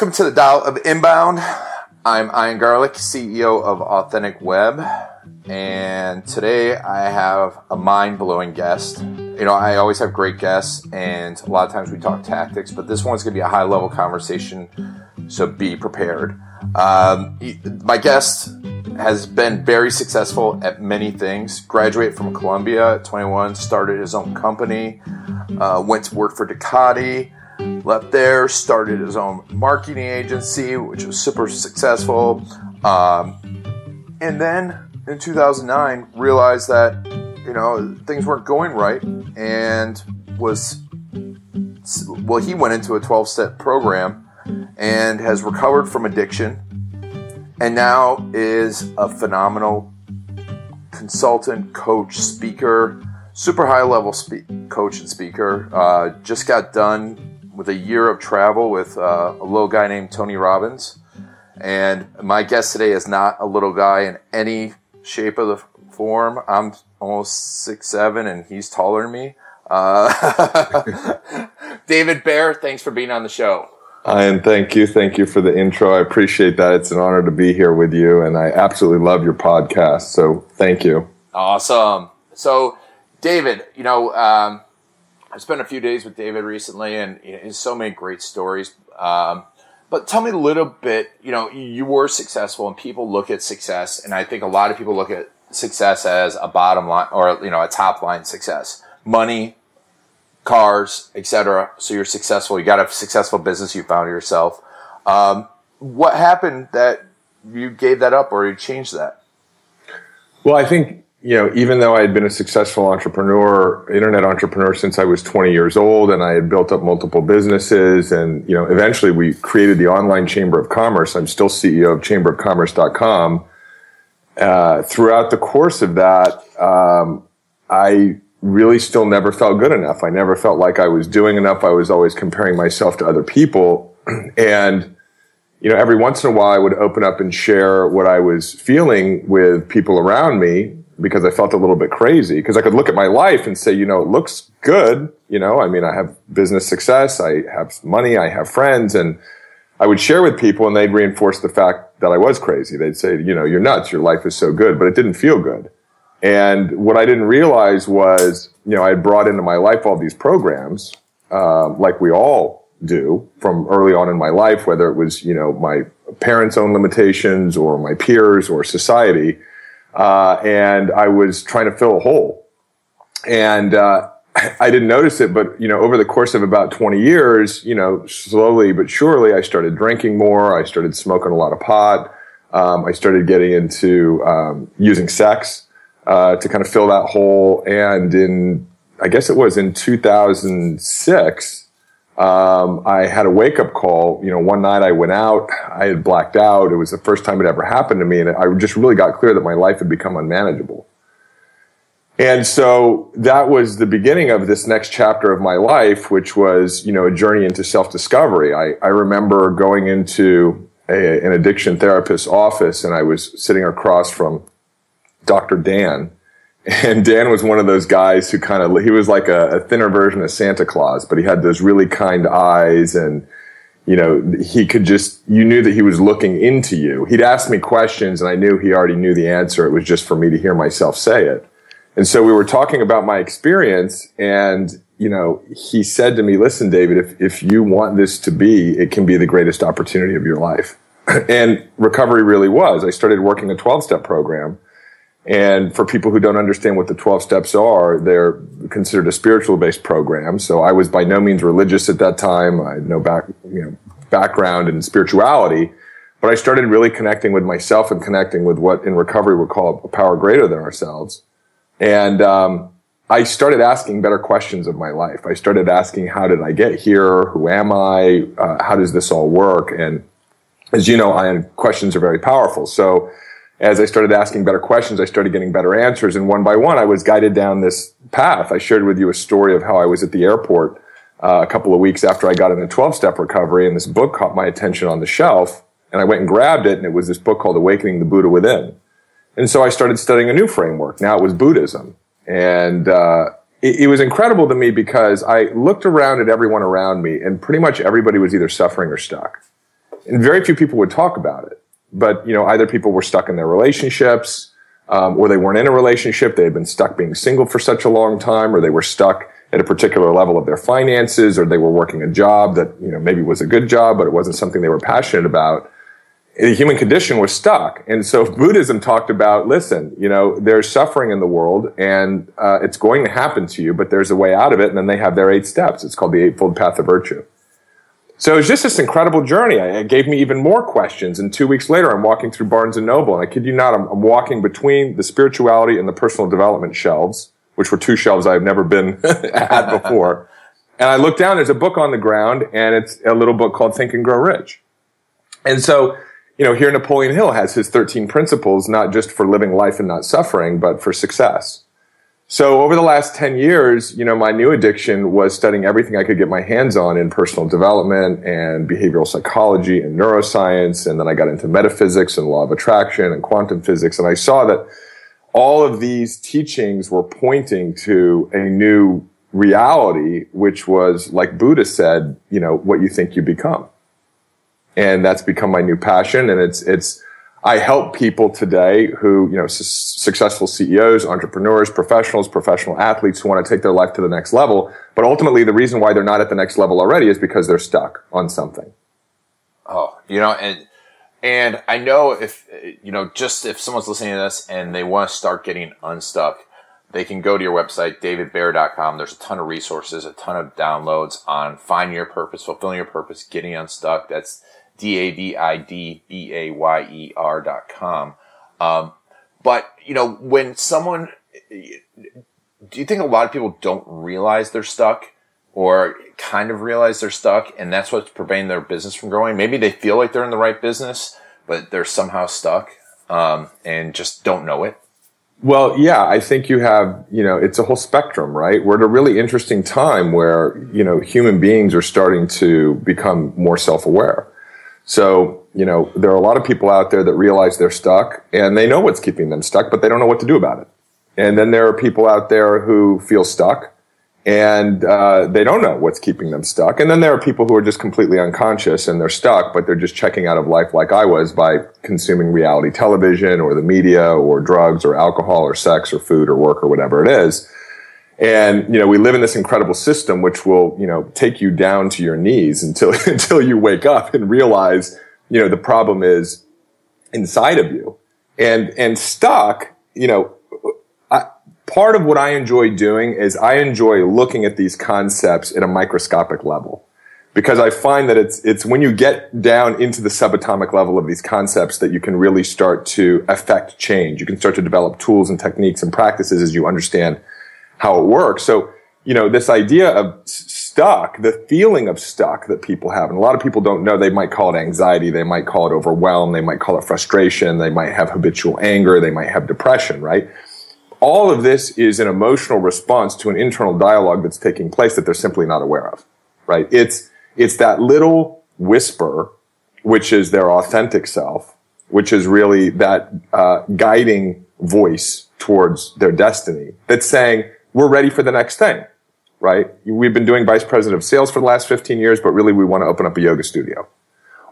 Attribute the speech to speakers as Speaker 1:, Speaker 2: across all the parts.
Speaker 1: Welcome to the Tao of Inbound. I'm Ian Garlic, CEO of Authentic Web, and today I have a mind blowing guest. You know, I always have great guests, and a lot of times we talk tactics, but this one's going to be a high level conversation, so be prepared. Um, my guest has been very successful at many things. Graduated from Columbia at 21, started his own company, uh, went to work for Ducati left there, started his own marketing agency, which was super successful. Um, and then in 2009, realized that you know things weren't going right, and was well, he went into a 12-step program and has recovered from addiction, and now is a phenomenal consultant, coach, speaker, super high level spe- coach and speaker. Uh, just got done with a year of travel with uh, a little guy named Tony Robbins. And my guest today is not a little guy in any shape of the form. I'm almost six seven, and he's taller than me. Uh, David Bayer, thanks for being on the show.
Speaker 2: Ian, thank you. Thank you for the intro. I appreciate that. It's an honor to be here with you, and I absolutely love your podcast. So thank you.
Speaker 1: Awesome. So, David, you know, um, I spent a few days with David recently, and he has so many great stories. Um, but tell me a little bit. You know, you were successful, and people look at success, and I think a lot of people look at success as a bottom line or you know a top line success, money, cars, etc. So you're successful. You got a successful business. You found yourself. Um, what happened that you gave that up, or you changed that?
Speaker 2: Well, I think you know, even though I had been a successful entrepreneur, internet entrepreneur since I was 20 years old and I had built up multiple businesses and, you know, eventually we created the online chamber of commerce. I'm still CEO of chamberofcommerce.com. Uh, throughout the course of that, um, I really still never felt good enough. I never felt like I was doing enough. I was always comparing myself to other people. and, you know, every once in a while I would open up and share what I was feeling with people around me because I felt a little bit crazy because I could look at my life and say, you know, it looks good. You know, I mean, I have business success. I have money. I have friends and I would share with people and they'd reinforce the fact that I was crazy. They'd say, you know, you're nuts. Your life is so good, but it didn't feel good. And what I didn't realize was, you know, I had brought into my life all these programs, uh, like we all do from early on in my life, whether it was, you know, my parents' own limitations or my peers or society uh, and I was trying to fill a hole. And uh, I didn't notice it, but you know, over the course of about 20 years, you know, slowly but surely, I started drinking more. I started smoking a lot of pot. Um, I started getting into um, using sex uh, to kind of fill that hole. And in, I guess it was in 2006, um, I had a wake up call. You know, one night I went out, I had blacked out. It was the first time it ever happened to me. And I just really got clear that my life had become unmanageable. And so that was the beginning of this next chapter of my life, which was, you know, a journey into self discovery. I, I remember going into a, an addiction therapist's office and I was sitting across from Dr. Dan and Dan was one of those guys who kind of, he was like a, a, thinner version of Santa Claus, but he had those really kind eyes and, you know, he could just, you knew that he was looking into you. He'd ask me questions and I knew he already knew the answer. It was just for me to hear myself say it. And so we were talking about my experience and, you know, he said to me, listen, David, if, if you want this to be, it can be the greatest opportunity of your life. and recovery really was. I started working a 12 step program and for people who don't understand what the 12 steps are, they're considered a spiritual based program. So I was by no means religious at that time. I had no back, you know, background in spirituality, but I started really connecting with myself and connecting with what in recovery we call a power greater than ourselves. And, um, I started asking better questions of my life. I started asking, how did I get here? Who am I? Uh, how does this all work? And as you know, I, questions are very powerful. So as I started asking better questions, I started getting better answers. And one by one, I was guided down this path. I shared with you a story of how I was at the airport uh, a couple of weeks after I got in a 12 step recovery and this book caught my attention on the shelf. And I went and grabbed it and it was this book called Awakening the Buddha Within. And so I started studying a new framework. Now it was Buddhism. And uh, it, it, was incredible to me because I looked around at everyone around me, and pretty much everybody was either suffering or stuck. And very few people would talk about it. But you know, either people were stuck in their relationships, um, or they weren't in a relationship. They had been stuck being single for such a long time, or they were stuck at a particular level of their finances, or they were working a job that you know maybe was a good job, but it wasn't something they were passionate about the human condition was stuck. And so Buddhism talked about, listen, you know, there's suffering in the world and uh, it's going to happen to you, but there's a way out of it. And then they have their eight steps. It's called the Eightfold Path of Virtue. So it was just this incredible journey. It gave me even more questions. And two weeks later, I'm walking through Barnes and Noble, and I kid you not, I'm, I'm walking between the spirituality and the personal development shelves, which were two shelves I've never been at before. And I look down, there's a book on the ground, and it's a little book called Think and Grow Rich. And so you know, here Napoleon Hill has his 13 principles, not just for living life and not suffering, but for success. So over the last 10 years, you know, my new addiction was studying everything I could get my hands on in personal development and behavioral psychology and neuroscience. And then I got into metaphysics and law of attraction and quantum physics. And I saw that all of these teachings were pointing to a new reality, which was, like Buddha said, you know, what you think you become and that's become my new passion. And it's it's I help people today who you know su- successful CEOs, entrepreneurs, professionals, professional athletes who want to take their life to the next level. But ultimately, the reason why they're not at the next level already is because they're stuck on something.
Speaker 1: Oh, you know, and and I know if you know, just if someone's listening to this and they want to start getting unstuck, they can go to your website, davidbayer.com. There's a ton of resources, a ton of downloads on finding your purpose, fulfilling your purpose, getting unstuck. That's D-A-V-I-D-B-A-Y-E-R dot com. Um, but, you know, when someone, do you think a lot of people don't realize they're stuck or kind of realize they're stuck and that's what's preventing their business from growing? Maybe they feel like they're in the right business, but they're somehow stuck, um, and just don't know it.
Speaker 2: Well, yeah, I think you have, you know, it's a whole spectrum, right? We're at a really interesting time where, you know, human beings are starting to become more self-aware. So, you know, there are a lot of people out there that realize they're stuck and they know what's keeping them stuck, but they don't know what to do about it. And then there are people out there who feel stuck and uh, they don't know what's keeping them stuck. And then there are people who are just completely unconscious and they're stuck, but they're just checking out of life like I was by consuming reality television or the media or drugs or alcohol or sex or food or work or whatever it is. And, you know, we live in this incredible system which will, you know, take you down to your knees until, until you wake up and realize, you know, the problem is inside of you. And, and stuck, you know, part of what I enjoy doing is I enjoy looking at these concepts at a microscopic level. Because I find that it's, it's when you get down into the subatomic level of these concepts that you can really start to affect change. You can start to develop tools and techniques and practices as you understand how it works. So, you know, this idea of stuck, the feeling of stuck that people have, and a lot of people don't know, they might call it anxiety, they might call it overwhelm, they might call it frustration, they might have habitual anger, they might have depression, right? All of this is an emotional response to an internal dialogue that's taking place that they're simply not aware of, right? It's, it's that little whisper, which is their authentic self, which is really that uh, guiding voice towards their destiny that's saying, we're ready for the next thing, right? We've been doing vice president of sales for the last 15 years, but really we want to open up a yoga studio.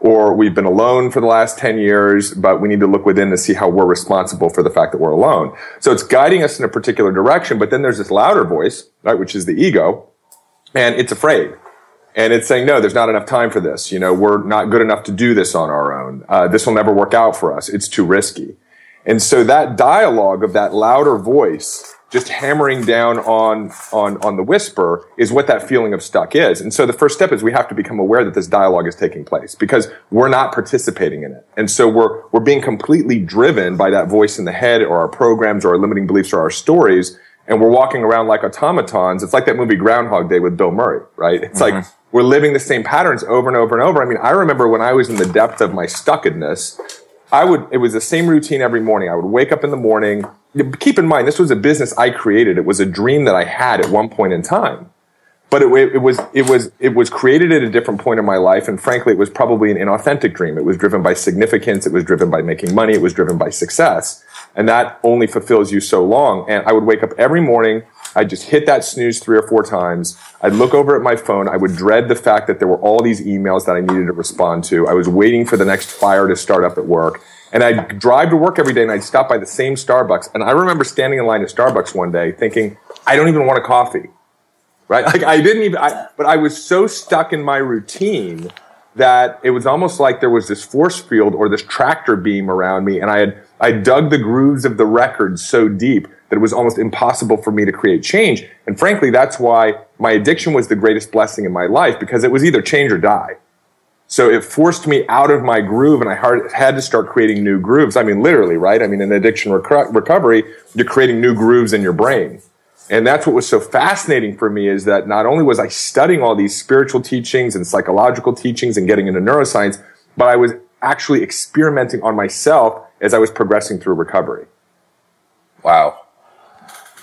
Speaker 2: Or we've been alone for the last 10 years, but we need to look within to see how we're responsible for the fact that we're alone. So it's guiding us in a particular direction, but then there's this louder voice, right, which is the ego, and it's afraid. And it's saying, no, there's not enough time for this. You know, we're not good enough to do this on our own. Uh, this will never work out for us. It's too risky. And so that dialogue of that louder voice just hammering down on, on, on the whisper is what that feeling of stuck is. And so the first step is we have to become aware that this dialogue is taking place because we're not participating in it. And so we're, we're being completely driven by that voice in the head or our programs or our limiting beliefs or our stories. and we're walking around like automatons. It's like that movie Groundhog Day with Bill Murray, right? It's mm-hmm. like we're living the same patterns over and over and over. I mean, I remember when I was in the depth of my stuckedness, I would, it was the same routine every morning. I would wake up in the morning. Keep in mind, this was a business I created. It was a dream that I had at one point in time. But it, it was, it was, it was created at a different point in my life. And frankly, it was probably an inauthentic dream. It was driven by significance. It was driven by making money. It was driven by success. And that only fulfills you so long. And I would wake up every morning. I'd just hit that snooze three or four times. I'd look over at my phone. I would dread the fact that there were all these emails that I needed to respond to. I was waiting for the next fire to start up at work. And I'd drive to work every day and I'd stop by the same Starbucks. And I remember standing in line at Starbucks one day thinking, I don't even want a coffee. Right? Like I didn't even, I, but I was so stuck in my routine that it was almost like there was this force field or this tractor beam around me. And I had, I dug the grooves of the record so deep that it was almost impossible for me to create change. And frankly, that's why my addiction was the greatest blessing in my life because it was either change or die. So it forced me out of my groove and I had to start creating new grooves. I mean, literally, right? I mean, in addiction rec- recovery, you're creating new grooves in your brain. And that's what was so fascinating for me is that not only was I studying all these spiritual teachings and psychological teachings and getting into neuroscience, but I was actually experimenting on myself as I was progressing through recovery.
Speaker 1: Wow.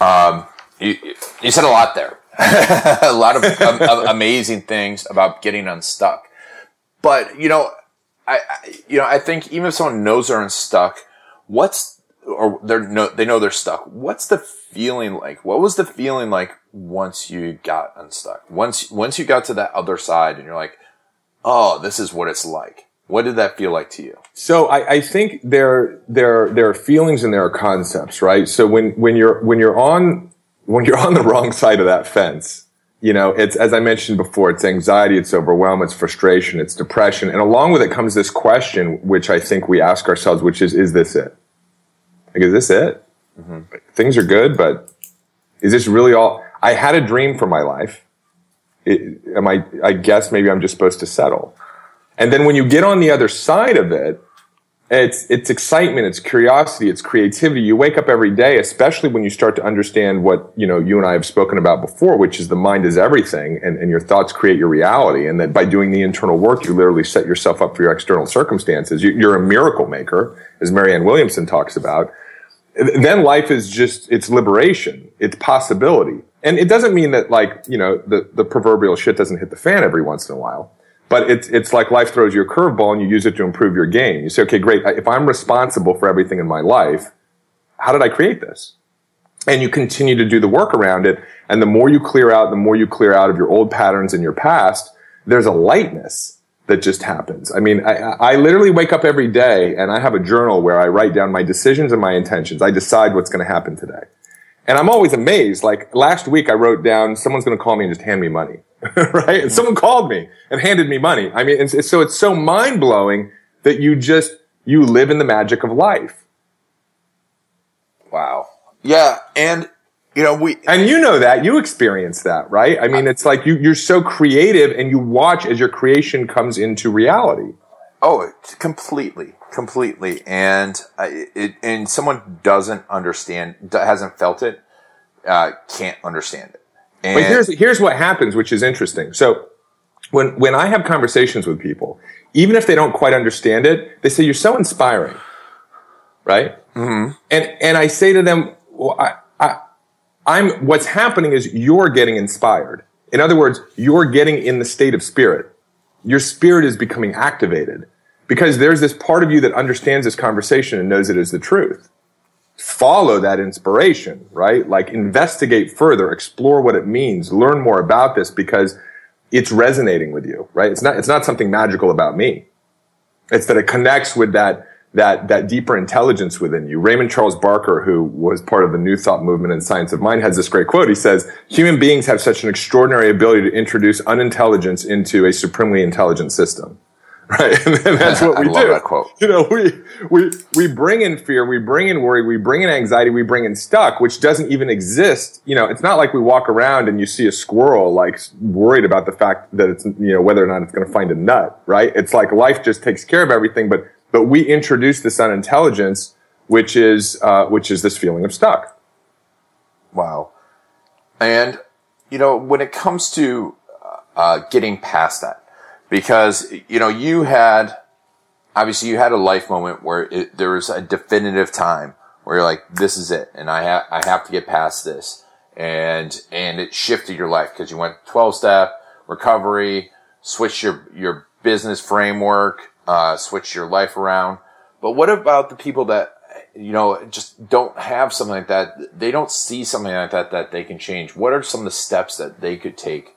Speaker 1: Um, you, you said a lot there. a lot of, of, amazing things about getting unstuck. But, you know, I, I, you know, I think even if someone knows they're unstuck, what's, or they're no, they know they're stuck. What's the feeling like? What was the feeling like once you got unstuck? Once, once you got to that other side and you're like, oh, this is what it's like. What did that feel like to you?
Speaker 2: So I, I think there, there, there are feelings and there are concepts, right? So when, when you're, when you're on, when you're on the wrong side of that fence, you know, it's, as I mentioned before, it's anxiety, it's overwhelm, it's frustration, it's depression. And along with it comes this question, which I think we ask ourselves, which is, is this it? Like, is this it? Mm-hmm. Things are good, but is this really all? I had a dream for my life. It, am I, I guess maybe I'm just supposed to settle. And then when you get on the other side of it, it's, it's excitement, it's curiosity, it's creativity. You wake up every day, especially when you start to understand what, you know, you and I have spoken about before, which is the mind is everything and, and your thoughts create your reality. And that by doing the internal work, you literally set yourself up for your external circumstances. You, you're a miracle maker, as Marianne Williamson talks about. Then life is just, it's liberation, it's possibility. And it doesn't mean that like, you know, the, the proverbial shit doesn't hit the fan every once in a while but it's, it's like life throws you a curveball and you use it to improve your game. You say, okay, great. If I'm responsible for everything in my life, how did I create this? And you continue to do the work around it. And the more you clear out, the more you clear out of your old patterns in your past, there's a lightness that just happens. I mean, I, I literally wake up every day and I have a journal where I write down my decisions and my intentions. I decide what's going to happen today. And I'm always amazed. Like last week, I wrote down, someone's going to call me and just hand me money. right? And someone called me and handed me money. I mean, it's, so it's so mind blowing that you just, you live in the magic of life.
Speaker 1: Wow. Yeah. And, you know, we,
Speaker 2: and you know that you experience that, right? I mean, it's like you, you're so creative and you watch as your creation comes into reality.
Speaker 1: Oh, completely, completely. And uh, it, and someone doesn't understand, hasn't felt it, uh, can't understand it.
Speaker 2: And but here's here's what happens, which is interesting. So when when I have conversations with people, even if they don't quite understand it, they say you're so inspiring, right? Mm-hmm. And and I say to them, well, I, I, I'm what's happening is you're getting inspired. In other words, you're getting in the state of spirit. Your spirit is becoming activated because there's this part of you that understands this conversation and knows it is the truth follow that inspiration, right? Like investigate further, explore what it means, learn more about this because it's resonating with you, right? It's not, it's not something magical about me. It's that it connects with that, that, that deeper intelligence within you. Raymond Charles Barker, who was part of the New Thought movement and Science of Mind, has this great quote. He says, human beings have such an extraordinary ability to introduce unintelligence into a supremely intelligent system. right? And that's what we do. You know, we, we, we bring in fear, we bring in worry, we bring in anxiety, we bring in stuck, which doesn't even exist. You know, it's not like we walk around and you see a squirrel like worried about the fact that it's, you know, whether or not it's going to find a nut, right? It's like life just takes care of everything, but, but we introduce this unintelligence, which is, uh, which is this feeling of stuck.
Speaker 1: Wow. And, you know, when it comes to uh, getting past that, because, you know, you had, obviously you had a life moment where it, there was a definitive time where you're like, this is it. And I have, I have to get past this. And, and it shifted your life because you went 12 step recovery, switch your, your business framework, uh, switch your life around. But what about the people that, you know, just don't have something like that? They don't see something like that that they can change. What are some of the steps that they could take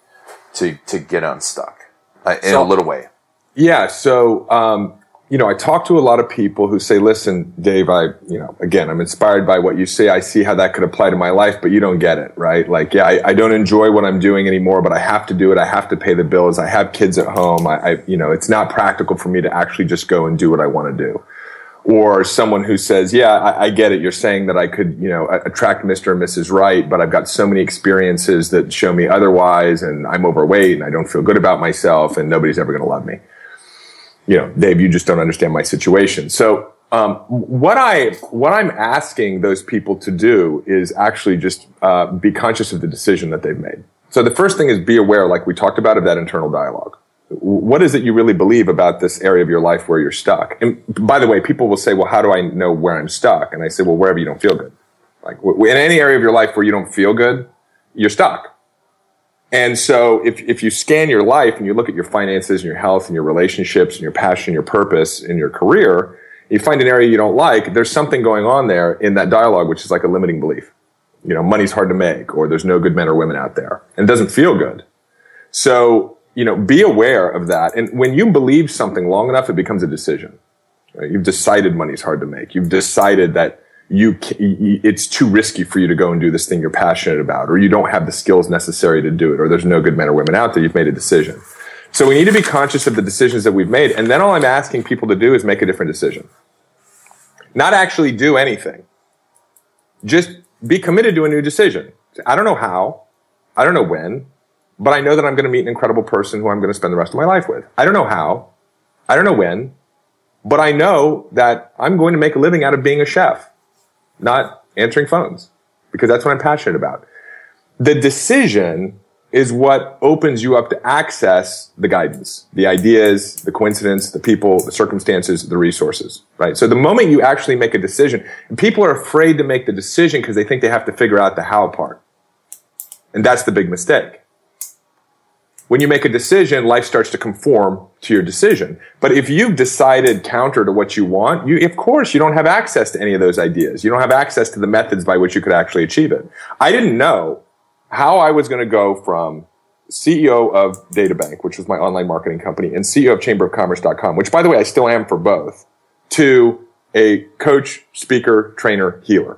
Speaker 1: to, to get unstuck uh, in so, a little way?
Speaker 2: Yeah. So, um, you know, I talk to a lot of people who say, listen, Dave, I, you know, again, I'm inspired by what you say. I see how that could apply to my life, but you don't get it, right? Like, yeah, I, I don't enjoy what I'm doing anymore, but I have to do it. I have to pay the bills. I have kids at home. I, I you know, it's not practical for me to actually just go and do what I want to do. Or someone who says, yeah, I, I get it. You're saying that I could, you know, attract Mr. and Mrs. Right, but I've got so many experiences that show me otherwise and I'm overweight and I don't feel good about myself and nobody's ever going to love me you know, Dave, you just don't understand my situation. So, um, what I what I'm asking those people to do is actually just uh, be conscious of the decision that they've made. So the first thing is be aware, like we talked about, of that internal dialogue. What is it you really believe about this area of your life where you're stuck? And by the way, people will say, "Well, how do I know where I'm stuck?" And I say, "Well, wherever you don't feel good. Like in any area of your life where you don't feel good, you're stuck." And so if, if you scan your life and you look at your finances and your health and your relationships and your passion, your purpose and your career, you find an area you don't like, there's something going on there in that dialogue, which is like a limiting belief. You know, money's hard to make or there's no good men or women out there and it doesn't feel good. So, you know, be aware of that. And when you believe something long enough, it becomes a decision. Right? You've decided money's hard to make. You've decided that you it's too risky for you to go and do this thing you're passionate about or you don't have the skills necessary to do it or there's no good men or women out there you've made a decision so we need to be conscious of the decisions that we've made and then all i'm asking people to do is make a different decision not actually do anything just be committed to a new decision i don't know how i don't know when but i know that i'm going to meet an incredible person who i'm going to spend the rest of my life with i don't know how i don't know when but i know that i'm going to make a living out of being a chef not answering phones because that's what I'm passionate about. The decision is what opens you up to access the guidance, the ideas, the coincidence, the people, the circumstances, the resources, right? So the moment you actually make a decision, people are afraid to make the decision because they think they have to figure out the how part. And that's the big mistake when you make a decision, life starts to conform to your decision. But if you've decided counter to what you want, you, of course, you don't have access to any of those ideas. You don't have access to the methods by which you could actually achieve it. I didn't know how I was going to go from CEO of DataBank, which was my online marketing company, and CEO of ChamberofCommerce.com, which by the way, I still am for both, to a coach, speaker, trainer, healer.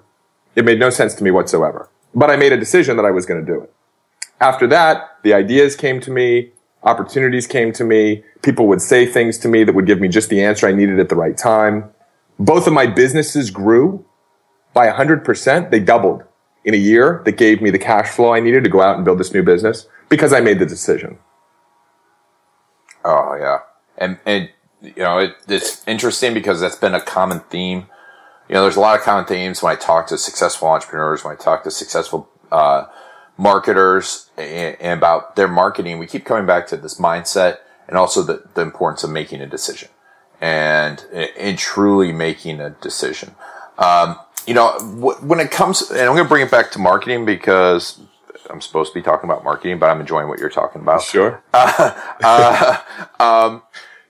Speaker 2: It made no sense to me whatsoever. But I made a decision that I was going to do it after that, the ideas came to me, opportunities came to me, people would say things to me that would give me just the answer I needed at the right time. Both of my businesses grew by 100%. They doubled in a year that gave me the cash flow I needed to go out and build this new business because I made the decision.
Speaker 1: Oh, yeah. And, and you know, it, it's interesting because that's been a common theme. You know, there's a lot of common themes when I talk to successful entrepreneurs, when I talk to successful, uh, marketers and, and about their marketing, we keep coming back to this mindset and also the, the importance of making a decision and, and truly making a decision. Um, you know, when it comes, and I'm going to bring it back to marketing because I'm supposed to be talking about marketing, but I'm enjoying what you're talking about.
Speaker 2: Sure.
Speaker 1: Uh, uh, um,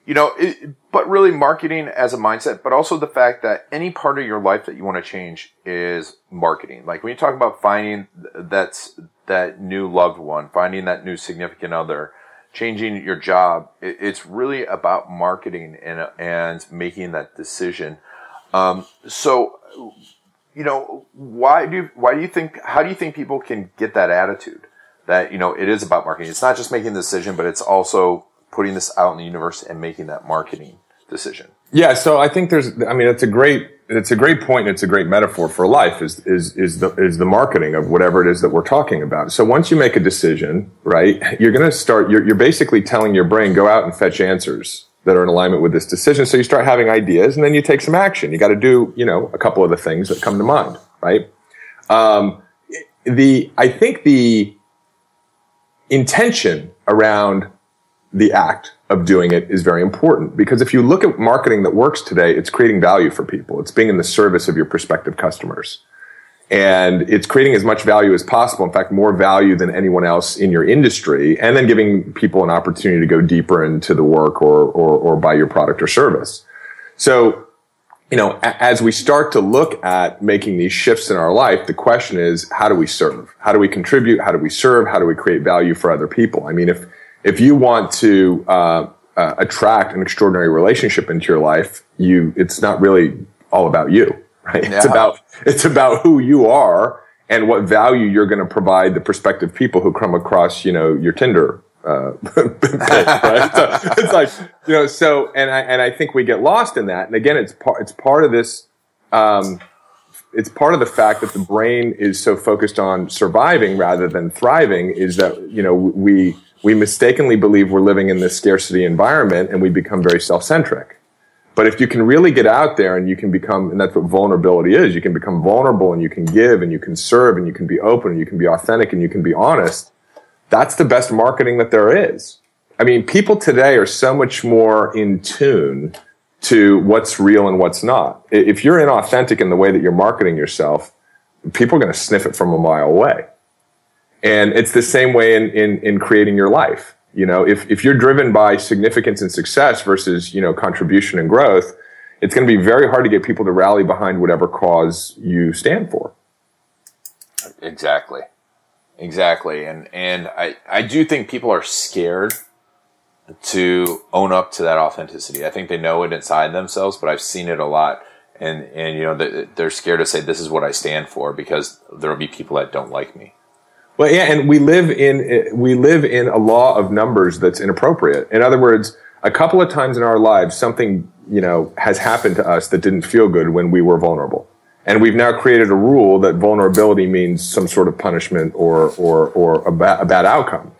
Speaker 1: you know, it, but really marketing as a mindset, but also the fact that any part of your life that you want to change is marketing. Like when you talk about finding that's that new loved one, finding that new significant other, changing your job, it, it's really about marketing and and making that decision. Um, so, you know, why do why do you think how do you think people can get that attitude that you know it is about marketing? It's not just making the decision, but it's also putting this out in the universe and making that marketing decision.
Speaker 2: Yeah, so I think there's, I mean, it's a great, it's a great. And it's a great metaphor for life is, is, is the, is the marketing of whatever it is that we're talking about. So once you make a decision, right, you're going to start, you're, you're basically telling your brain, go out and fetch answers that are in alignment with this decision. So you start having ideas and then you take some action. You got to do, you know, a couple of the things that come to mind, right? Um, the I think the intention around the act of doing it is very important because if you look at marketing that works today, it's creating value for people. It's being in the service of your prospective customers. And it's creating as much value as possible. In fact, more value than anyone else in your industry. And then giving people an opportunity to go deeper into the work or, or, or buy your product or service. So, you know, as we start to look at making these shifts in our life, the question is, how do we serve? How do we contribute? How do we serve? How do we create value for other people? I mean, if, if you want to uh, uh, attract an extraordinary relationship into your life, you it's not really all about you, right? Yeah. It's about it's about who you are and what value you're going to provide the prospective people who come across, you know, your Tinder. Uh, page, right? so it's like you know, so and I and I think we get lost in that. And again, it's part it's part of this. Um, it's part of the fact that the brain is so focused on surviving rather than thriving. Is that you know we we mistakenly believe we're living in this scarcity environment and we become very self-centric. But if you can really get out there and you can become, and that's what vulnerability is, you can become vulnerable and you can give and you can serve and you can be open and you can be authentic and you can be honest. That's the best marketing that there is. I mean, people today are so much more in tune to what's real and what's not. If you're inauthentic in the way that you're marketing yourself, people are going to sniff it from a mile away. And it's the same way in, in, in creating your life. You know, if, if you're driven by significance and success versus, you know, contribution and growth, it's going to be very hard to get people to rally behind whatever cause you stand for.
Speaker 1: Exactly. Exactly. And, and I, I do think people are scared to own up to that authenticity. I think they know it inside themselves, but I've seen it a lot. And, and, you know, they're scared to say, this is what I stand for because there'll be people that don't like me.
Speaker 2: Well, yeah, and we live in we live in a law of numbers that's inappropriate. In other words, a couple of times in our lives, something you know has happened to us that didn't feel good when we were vulnerable, and we've now created a rule that vulnerability means some sort of punishment or or or a, ba- a bad outcome.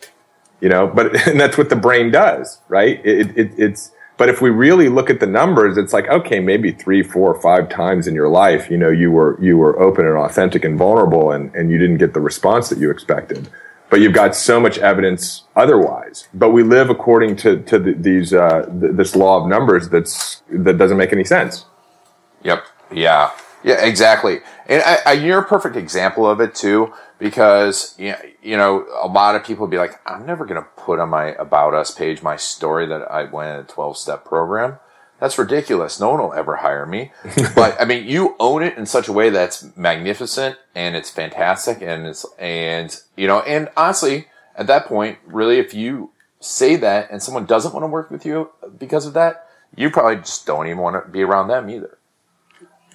Speaker 2: You know, but and that's what the brain does, right? It, it, it's but if we really look at the numbers, it's like, okay, maybe three, four, five times in your life, you know, you were, you were open and authentic and vulnerable and, and you didn't get the response that you expected. But you've got so much evidence otherwise. But we live according to, to the, these, uh, th- this law of numbers that's, that doesn't make any sense.
Speaker 1: Yep. Yeah. Yeah, exactly. And I, I, you're a perfect example of it too because you know a lot of people be like i'm never going to put on my about us page my story that i went in a 12 step program. That's ridiculous. No one will ever hire me. But i mean you own it in such a way that's magnificent and it's fantastic and it's and you know and honestly at that point really if you say that and someone doesn't want to work with you because of that you probably just don't even want to be around them either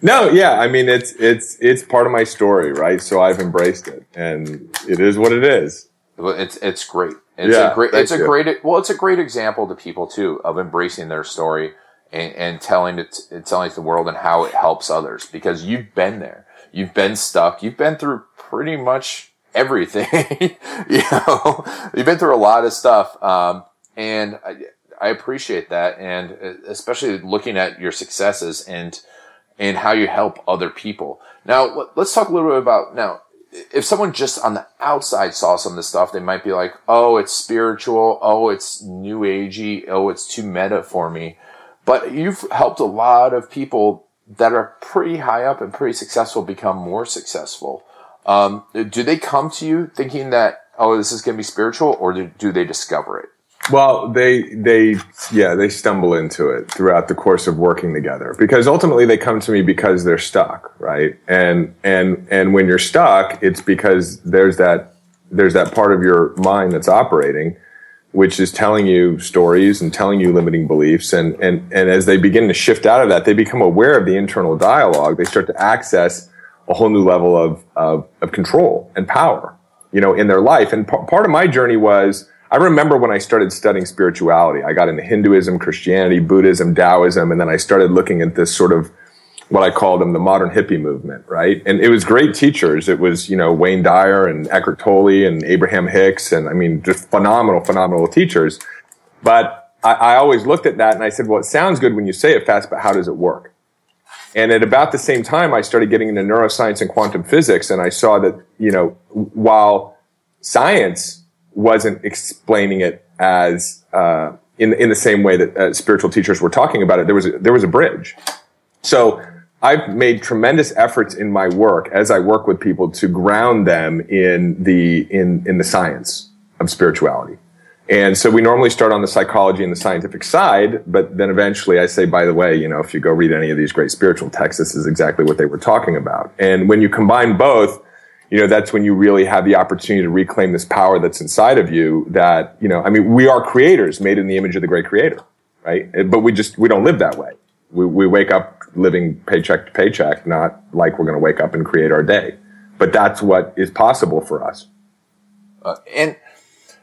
Speaker 2: no, yeah, I mean it's it's it's part of my story, right? So I've embraced it, and it is what it is.
Speaker 1: Well, it's it's great. It's yeah, a great. It's a you. great. Well, it's a great example to people too of embracing their story and, and telling it, telling it to the world and how it helps others because you've been there. You've been stuck. You've been through pretty much everything. you know, you've been through a lot of stuff, um, and I, I appreciate that, and uh, especially looking at your successes and and how you help other people. Now, let's talk a little bit about now. If someone just on the outside saw some of this stuff, they might be like, "Oh, it's spiritual. Oh, it's new agey. Oh, it's too meta for me." But you've helped a lot of people that are pretty high up and pretty successful become more successful. Um, do they come to you thinking that, "Oh, this is going to be spiritual," or do, do they discover it?
Speaker 2: Well, they they yeah they stumble into it throughout the course of working together because ultimately they come to me because they're stuck, right? And and and when you're stuck, it's because there's that there's that part of your mind that's operating, which is telling you stories and telling you limiting beliefs, and and and as they begin to shift out of that, they become aware of the internal dialogue. They start to access a whole new level of of, of control and power, you know, in their life. And p- part of my journey was I remember when I started studying spirituality, I got into Hinduism, Christianity, Buddhism, Taoism, and then I started looking at this sort of what I call them the modern hippie movement, right? And it was great teachers. It was, you know, Wayne Dyer and Eckhart Tolle and Abraham Hicks. And I mean, just phenomenal, phenomenal teachers. But I, I always looked at that and I said, well, it sounds good when you say it fast, but how does it work? And at about the same time, I started getting into neuroscience and quantum physics, and I saw that you know while science wasn't explaining it as uh, in in the same way that uh, spiritual teachers were talking about it, there was a, there was a bridge. So I've made tremendous efforts in my work as I work with people to ground them in the in in the science of spirituality. And so we normally start on the psychology and the scientific side, but then eventually I say, by the way, you know, if you go read any of these great spiritual texts, this is exactly what they were talking about. And when you combine both, you know, that's when you really have the opportunity to reclaim this power that's inside of you that, you know, I mean, we are creators made in the image of the great creator, right? But we just, we don't live that way. We, we wake up living paycheck to paycheck, not like we're going to wake up and create our day. But that's what is possible for us.
Speaker 1: Uh, and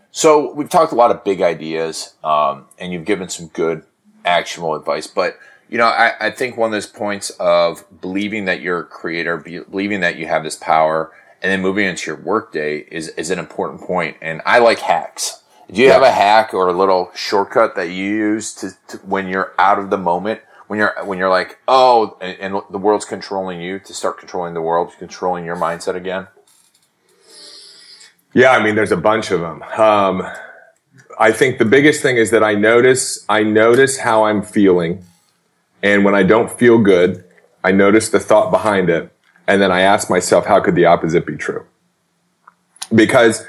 Speaker 1: so we've talked a lot of big ideas, um, and you've given some good actionable advice. But you know, I, I, think one of those points of believing that you're a creator, believing that you have this power, and then moving into your workday is is an important point. And I like hacks. Do you yeah. have a hack or a little shortcut that you use to, to, when you're out of the moment? When you're when you're like, oh, and, and the world's controlling you to start controlling the world, controlling your mindset again.
Speaker 2: Yeah, I mean, there's a bunch of them. Um, I think the biggest thing is that I notice I notice how I'm feeling, and when I don't feel good, I notice the thought behind it, and then I ask myself, how could the opposite be true? Because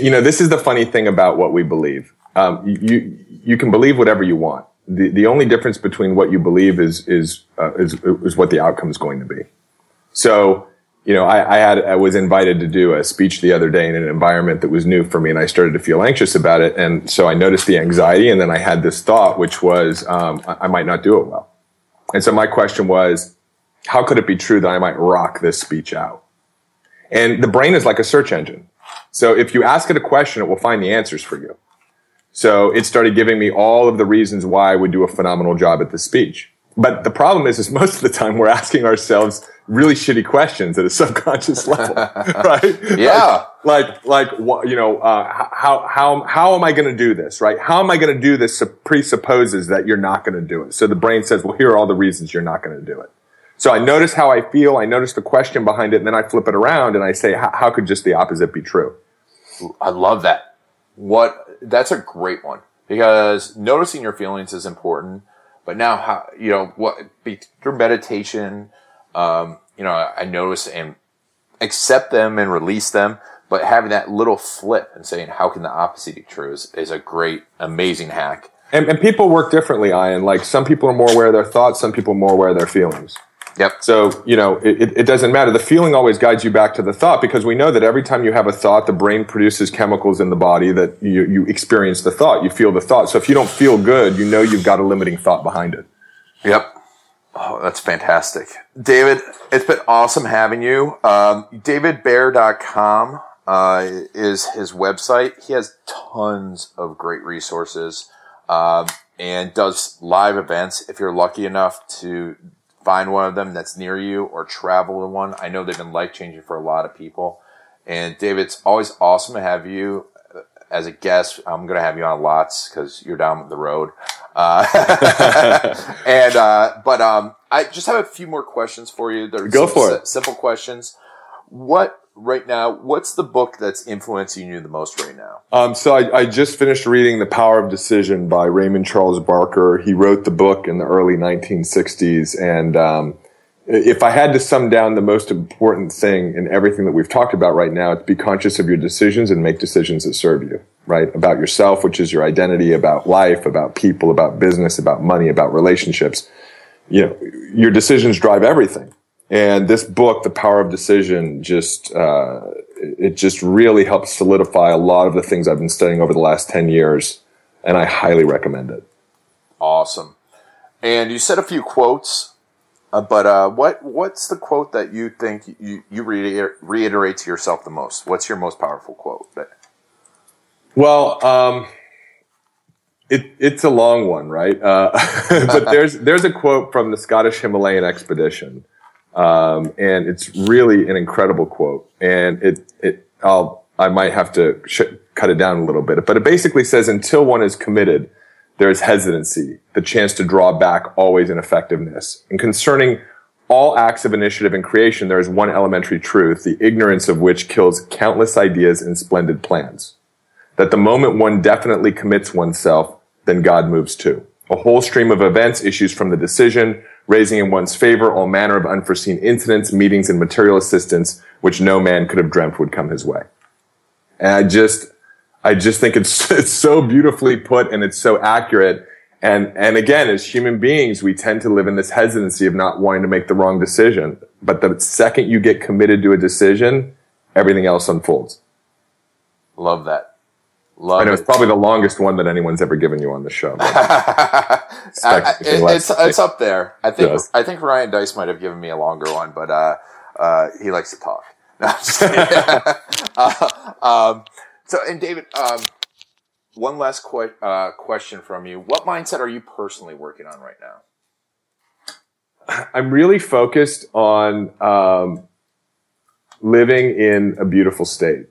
Speaker 2: you know, this is the funny thing about what we believe. Um, you you can believe whatever you want. The the only difference between what you believe is is uh, is is what the outcome is going to be. So you know, I, I, had I was invited to do a speech the other day in an environment that was new for me, and I started to feel anxious about it. And so I noticed the anxiety, and then I had this thought, which was um, I, I might not do it well. And so my question was, how could it be true that I might rock this speech out? And the brain is like a search engine. So if you ask it a question, it will find the answers for you. So it started giving me all of the reasons why I would do a phenomenal job at this speech. But the problem is, is most of the time we're asking ourselves really shitty questions at a subconscious level, right?
Speaker 1: Yeah.
Speaker 2: Like, like, like you know, uh, how, how, how am I going to do this, right? How am I going to do this presupposes that you're not going to do it. So the brain says, well, here are all the reasons you're not going to do it. So I notice how I feel. I notice the question behind it, and then I flip it around and I say, how could just the opposite be true?
Speaker 1: I love that. What, that's a great one because noticing your feelings is important but now, how you know what through meditation, um, you know, I notice and accept them and release them. But having that little flip and saying, "How can the opposite be true?" is, is a great, amazing hack.
Speaker 2: And, and people work differently, Ian. Like some people are more aware of their thoughts, some people more aware of their feelings.
Speaker 1: Yep.
Speaker 2: So, you know, it, it doesn't matter. The feeling always guides you back to the thought because we know that every time you have a thought, the brain produces chemicals in the body that you, you experience the thought, you feel the thought. So if you don't feel good, you know you've got a limiting thought behind it.
Speaker 1: Yep. Oh, that's fantastic. David, it's been awesome having you. Um, DavidBayer.com uh, is his website. He has tons of great resources uh, and does live events. If you're lucky enough to find one of them that's near you or travel to one. I know they've been life changing for a lot of people. And David, it's always awesome to have you uh, as a guest. I'm going to have you on lots because you're down the road. Uh, and, uh, but, um, I just have a few more questions for you.
Speaker 2: They're Go for
Speaker 1: it. Simple questions. What right now, what's the book that's influencing you the most right now?
Speaker 2: Um, so I, I, just finished reading The Power of Decision by Raymond Charles Barker. He wrote the book in the early 1960s. And um, if I had to sum down the most important thing in everything that we've talked about right now, it's be conscious of your decisions and make decisions that serve you, right? About yourself, which is your identity, about life, about people, about business, about money, about relationships. You know, your decisions drive everything. And this book, The Power of Decision, just uh, it just really helps solidify a lot of the things I've been studying over the last ten years, and I highly recommend it.
Speaker 1: Awesome. And you said a few quotes, uh, but uh, what what's the quote that you think you you reiter- reiterate to yourself the most? What's your most powerful quote? That-
Speaker 2: well, um, it, it's a long one, right? Uh, but there's there's a quote from the Scottish Himalayan expedition um, and it's really an incredible quote. And it, it, I'll, I might have to sh- cut it down a little bit, but it basically says until one is committed, there is hesitancy, the chance to draw back always in effectiveness. And concerning all acts of initiative and creation, there is one elementary truth, the ignorance of which kills countless ideas and splendid plans. That the moment one definitely commits oneself, then God moves too. A whole stream of events issues from the decision, raising in one's favor all manner of unforeseen incidents, meetings, and material assistance, which no man could have dreamt would come his way. And I just, I just think it's, it's so beautifully put and it's so accurate. And, and again, as human beings, we tend to live in this hesitancy of not wanting to make the wrong decision. But the second you get committed to a decision, everything else unfolds.
Speaker 1: Love that. Love
Speaker 2: I know
Speaker 1: it.
Speaker 2: it's probably the longest one that anyone's ever given you on the show.
Speaker 1: I- I- it- it's it's up there. I think
Speaker 2: Yes.
Speaker 1: I think Ryan Deiss might have given me a longer one, but uh, uh, he likes to talk. No, I'm just kidding. uh, um, so, and David, um, one last que- uh, question from you: What mindset are you personally working on right now?
Speaker 2: I'm really focused on um, living in a beautiful state.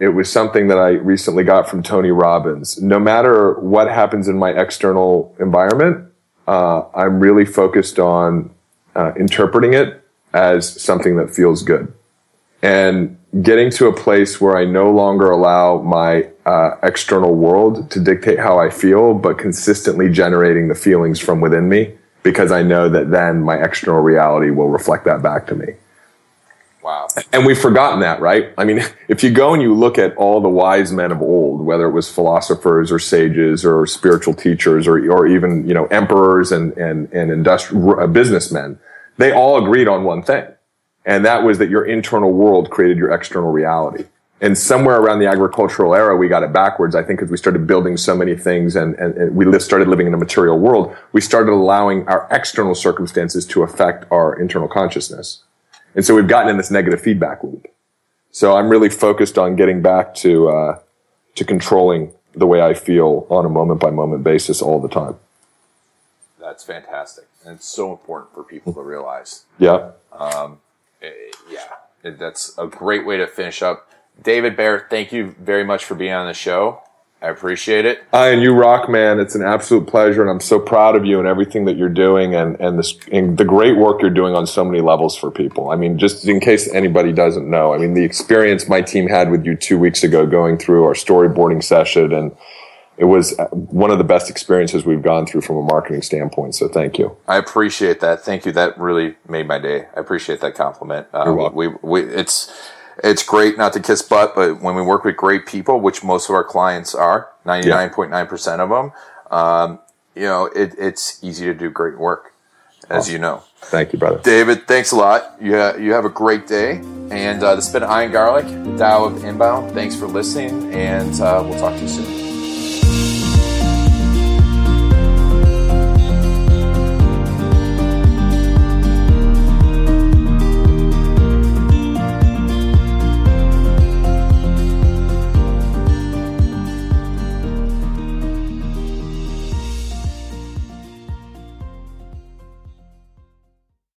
Speaker 2: It was something that I recently got from Tony Robbins. No matter what happens in my external environment, uh, I'm really focused on uh, interpreting it as something that feels good and getting to a place where I no longer allow my uh, external world to dictate how I feel, but consistently generating the feelings from within me because I know that then my external reality will reflect that back to me.
Speaker 1: Wow.
Speaker 2: And we've forgotten that, right? I mean, if you go and you look at all the wise men of old, whether it was philosophers or sages or spiritual teachers or, or even, you know, emperors and, and, and industrial uh, businessmen, they all agreed on one thing. And that was that your internal world created your external reality. And somewhere around the agricultural era, we got it backwards. I think as we started building so many things and, and, and we started living in a material world, we started allowing our external circumstances to affect our internal consciousness. And so we've gotten in this negative feedback loop. So I'm really focused on getting back to, uh, to controlling the way I feel on a moment by moment basis all the time.
Speaker 1: That's fantastic, and it's so important for people to realize.
Speaker 2: Yeah.
Speaker 1: Eh, yeah, it- that's a great way to finish up. David Bayer, thank you very much for being on the show. I appreciate it.
Speaker 2: I and you rock, man. It's an absolute pleasure, and I'm so proud of you and everything that you're doing, and and this and the great work you're doing on so many levels for people. I mean, just in case anybody doesn't know, I mean, the experience my team had with you two weeks ago, going through our storyboarding session, and it was one of the best experiences we've gone through from a marketing standpoint. So, thank you.
Speaker 1: I appreciate that. Thank you. That really made my day. I appreciate that compliment. Um,
Speaker 2: You're welcome.
Speaker 1: We, we, it's, it's great not to kiss butt, but when we work with great people, which most of our clients are, 99.9% of them, um, you know, it, it's easy to do great work, as you know.
Speaker 2: Thank you, brother.
Speaker 1: David, thanks a lot. You, ha- you have a great day. And uh, this has been Ian Garlic, the Tao of Inbound. Thanks for listening, and uh, we'll talk to you soon.